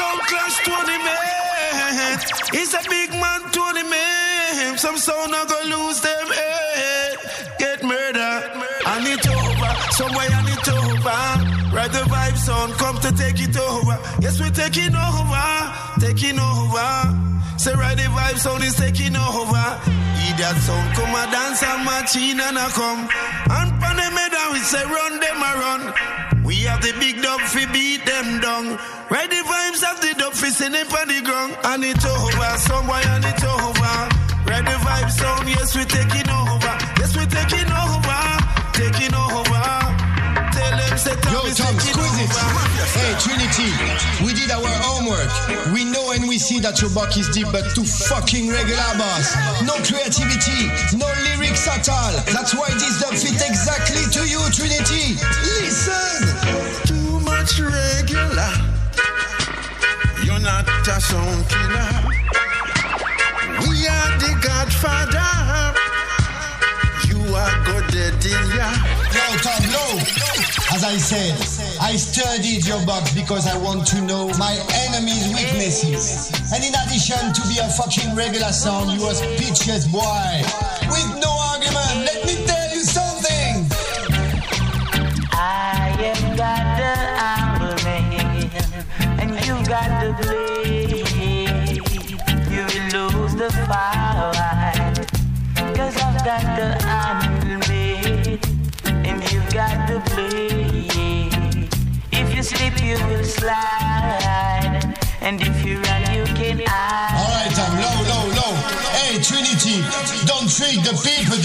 Sound clash man. He's a big man, Tony man. Some sound are gonna lose them head. Get murder. And it over. Somewhere and it over. Ride the vibe sound, come to take it over. Yes, we're taking over. Taking over. Say ride the vibe sound is taking over. Idiot sound, come a dance and machine and a come. And pan the medal, we say run them a run. We have the big dub fi beat them down. ready the of the dub fi send it on the ground. And it over, somewhere and it over. Ride the vibe sound, yes we taking over. Yes we taking over, taking over. Tell them say Yo, Tom is Tom, taking squeeze it. Hey, Trinity, we did our homework. We know and we see that your buck is deep, but too fucking regular, boss. No creativity, no lyrics at all. That's why this dub fit exactly to you, Trinity. Sound killer. We are the Godfather. You are dead. Yo, Tom, no! As I said, I studied your box because I want to know my enemy's weaknesses. And in addition to be a fucking regular sound, you a speechless boy. With no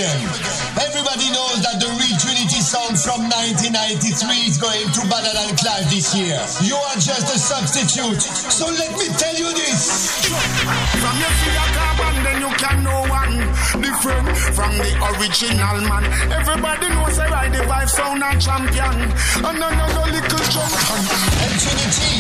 then. Everybody knows that the real Trinity sound from 1993 is going to Battle and Clash this year. You are just a substitute. So let me tell you this. From you see a carbon, then you can know one different from the original man. Everybody knows that I ride the vibe sound and champion. And another little champion. And Trinity,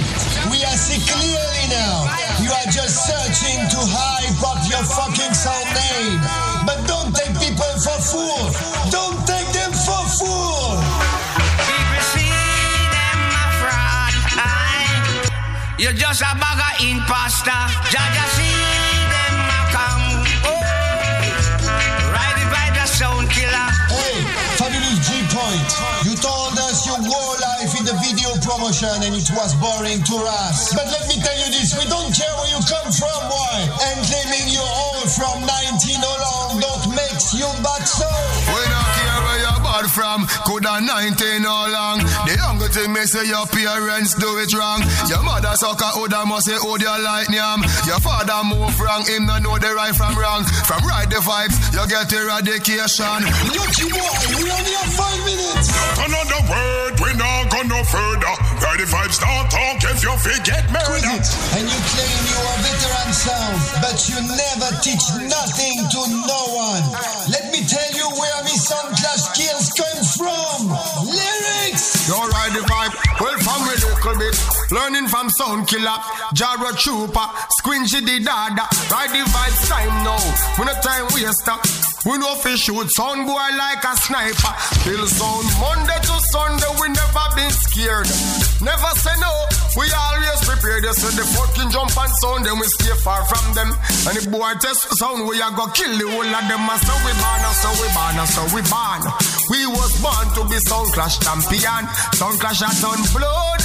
You're just a bag of imposter. Jaja see them a come. Oh. Ride it by the sound killer. Hey, fabulous G Point. You told us your whole life in the video promotion and it was boring to us. But let me tell you this, we don't care where you come from, boy. And claiming you're all from 19 along don't makes you back so. From, coulda 19 all long. The younger thing me say your parents do it wrong. Your mother suck a Oda must say hold your light yam. Your father move wrong, him no know the right from wrong. From right the vibes, you get eradication. you boy, we only have five minutes. Another word, we not go no further. Where the vibes don't talk if you forget Quiz murder. it. And you claim you are veteran sound, but you never teach nothing to no one. Let me tell you where me sound clash Learning from Sound Killer, Jara Trooper, Squinchy the Dada. Ride the vibes time now, we no time waster. We no fish shoot sound boy like a sniper. Kill sound Monday to Sunday, we never been scared. Never say no, we always prepared. You say the fucking jump and sound, then we stay far from them. And the boy test sound, we a go kill the whole of them. So we born, so we born, so we born. We was born to be Sound Clash champion. Sound Clash a done bloody bat.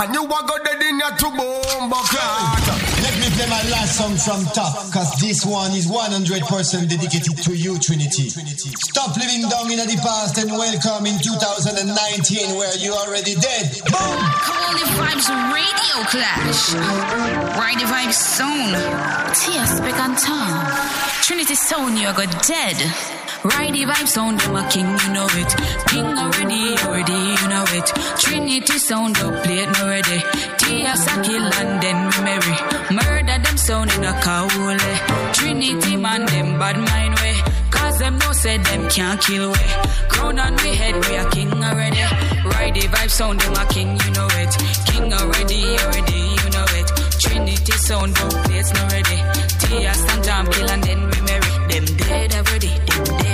And you a go dead in your two bomb clot. Let me play my last song from top, cause this one is 100% dedicated to you, Trinity. Stop living down in the past and welcome in 2019 where you already dead. Boom! Holy Vibes Radio Clash. Ride Di Vibes Zone. Tia Speck and Tom. Trinity Sound, you go dead. Ride Di Vibes Sound, I'm a king, you know it. King already, already, you know it. Trinity Sound, up plate, no ready. Tia Sakil and then we marry. Murder them sound in a kaole. Trinity man, them bad mind way. Cause them no said them can't kill way. Crown on we head, we a king already. Ride the vibe sound, them a king, you know it. King already, already, you know it. Trinity sound, don't place no ready. Tia stand jump, kill and then we marry. Them dead already, them dead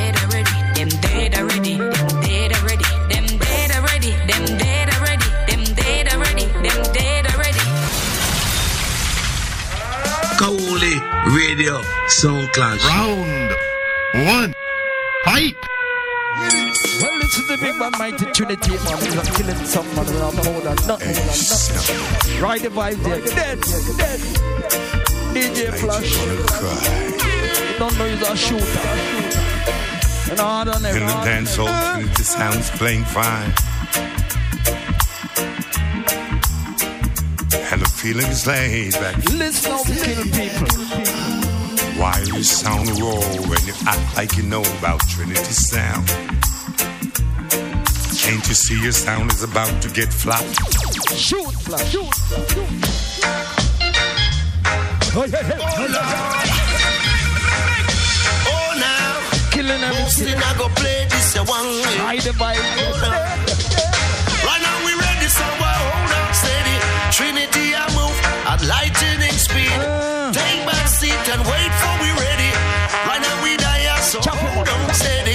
Soul Clash. Round one. Fight. Well, this is the big man, mighty Trinity, man. He's not killing someone without more than nothing. nothing. Ride the vibe there. Dead, dead. DJ Flash. You don't know he's a shooter. You know, I don't know. In the dance hall, Trinity sounds playing fine. And the feeling is laid back. Listen how we kill people. Why you sound raw and you act like you know about Trinity sound? Can't you see your sound is about to get flat? Shoot, Flash. Shoot, shoot. Oh, yeah, yeah. Oh, now. Killing Mostly everything. I go play this one way. Ride the vibe. Oh, right now we ready, so I hold on steady. Trinity I move at lightning speed. Uh. Take back seat and wait for we ready. Right now we die, so Chop hold on steady.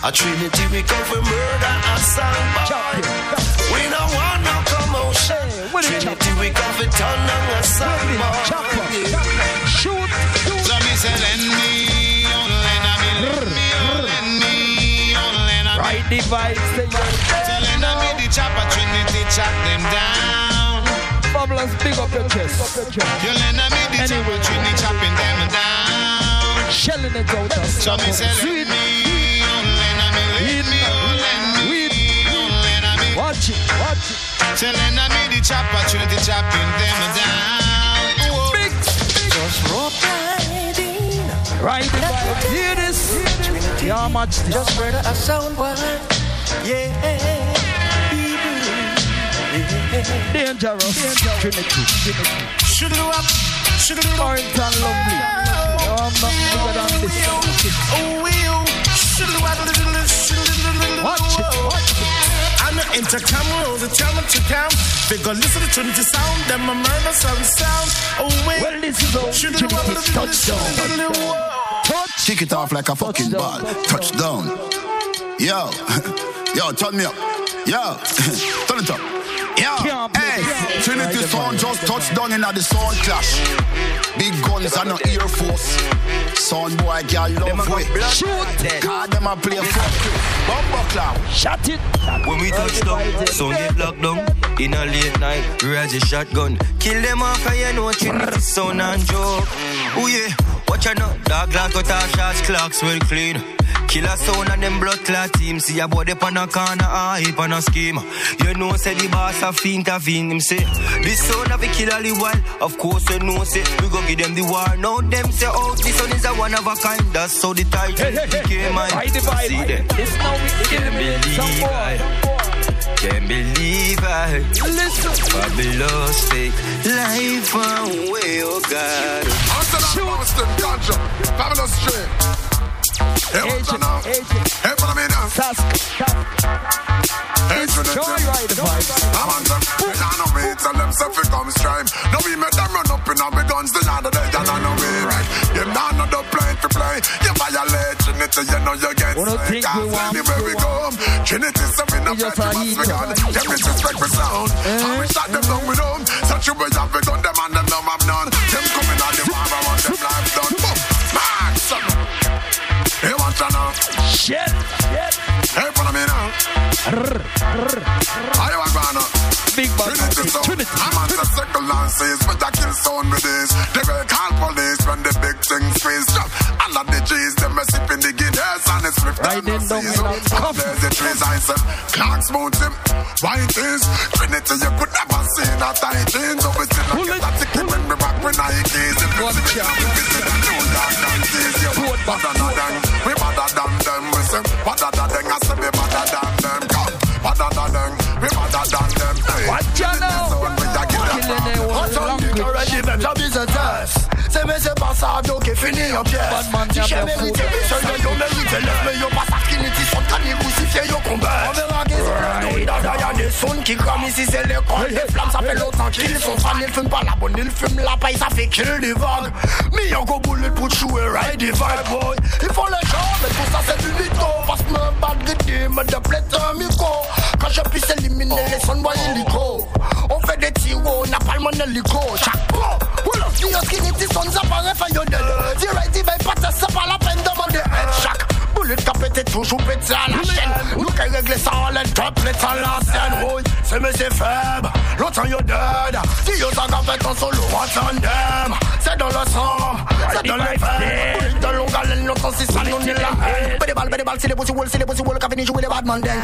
A Trinity we come for murder and sound Chop boy. We don't want no commotion. Hey, what is it? Trinity we come for turn on a sound Chop boy. it. Shoot. Shoot. So me say lend me, oh lend a me, lend me, oh lend me, oh lend Bubbles, big up your chest. You lend a me the chopper Anyway. Trinity chopping them down. Shelling it out So me say Sweet. lend me, oh lend a me, lend me, oh lend me, Weed. oh lend a me. Watch it, watch it. Tell lend a me the chopper Trinity chopping them down. Whoa. Big. Just rope riding. Ride the vibe. Hear this. Yeah, match this. Just murder a sound boy. Yeah. Dangerous. Trinity. Should do up. Should do up. Point and lovely. Oh, no, I'm not bigger than oh, this. Oh, will. Should do up. Watch it, watch it. I'm the intercom, roll the tell me to come. They go listen to Trinity sound, then my murder sound sound. Oh, wait. Well, this is how Should do up. Trinity touchdown. Touch. Kick it off like a fucking ball. Touchdown. Yo. Yo, turn me up. Yo. turn it up. Yo. Can't play Hey. this. Trinity Right sound about just touched down in the sound clash. Big guns and no Air Force. Sound boy girl love way. Shoot. God them a play fuck. Bumbo clown. Shut it. When we touch down, sound get locked down. In a late night, raise a shotgun. Kill them off, and you know Trinity sound and joke. Oh yeah, watch out now. Dog glass got our shots, clocks well clean. Killer sound and them blood clot team. See a body pan a corner, hype on a scheme. You know, say the boss a fiend, a fiend. Him say, this sound of a killer the wild. Of course, you know, say, we go give them the war. Now them say, oh, this one is a one of a kind. That's how the title Hey, hey, hey. became mine. Ride the See them. It's now we Can't believe. I can't believe I Listen. Fabulous take life away, oh God. Amsterdam, Boston, Ganja, Fabulous Street. Hey, what's Agent, now? Hey, follow me now. Task. Hey, ride the vibe. I'm on them. They don't know me. Tell them stuff it come strime. Now we make them run up in our guns the other day. You know me right. Not know the play to play. You violate Trinity, you know you get Wanna slain. think we Cause anywhere we go, Trinity say we no We just play a to us heat we up. gun. Them disrespect we sound. Eh? And we shot them down with them. Shit. Riding the down seas. in a Up there's the trees, I said, clocks mount him. White is Trinity, you could never see that I change. So we still Pull like it. a ticket when we back with Nikes. If One see shot. we visit the New York dances. You Good back. better than them, we better than them. We say, better than them, I say we better than them. Come, better than them, we better than them. Watch out now. So when we a get up, Killing the whole language. better business. C'est mais c'est pas ça, donc est fini en pièce. Si y'a j'ai bien mérité, fou. seul mérité, lève mais yo pas ici c'est l'école. Les flammes ça fait longtemps qu'ils sont fans, ils fument pas la bonne, ils fument la paille, ça fait kill des vagues. Go bullet pour jouer ride des vibe boy. Il faut les gens, mais tout ça c'est du mytho. Passe me bad de me de un micro. Quand je puisse éliminer les sons boy illico. On fait des tirs, on n'a pas le mon hélico. Chaque pro, on l'a dit, on Skinny, tes sons apparaissent, fait yo dead. Direct, il va pas ça par la pété toujours pété à la chaîne. Nous qui régler ça en l'aide, top, les à la scène. Oui, c'est c'est faible. L'autre yo dead. Si yo qu'a fait ton solo, on them? C'est dans le sang, c'est dans les. Bullet de longue haleine, l'autre si ça nous n'est la haine. Bédé balle, bédé balle, c'est les wall, c'est les wall, qu'a fini jouer les bad man den.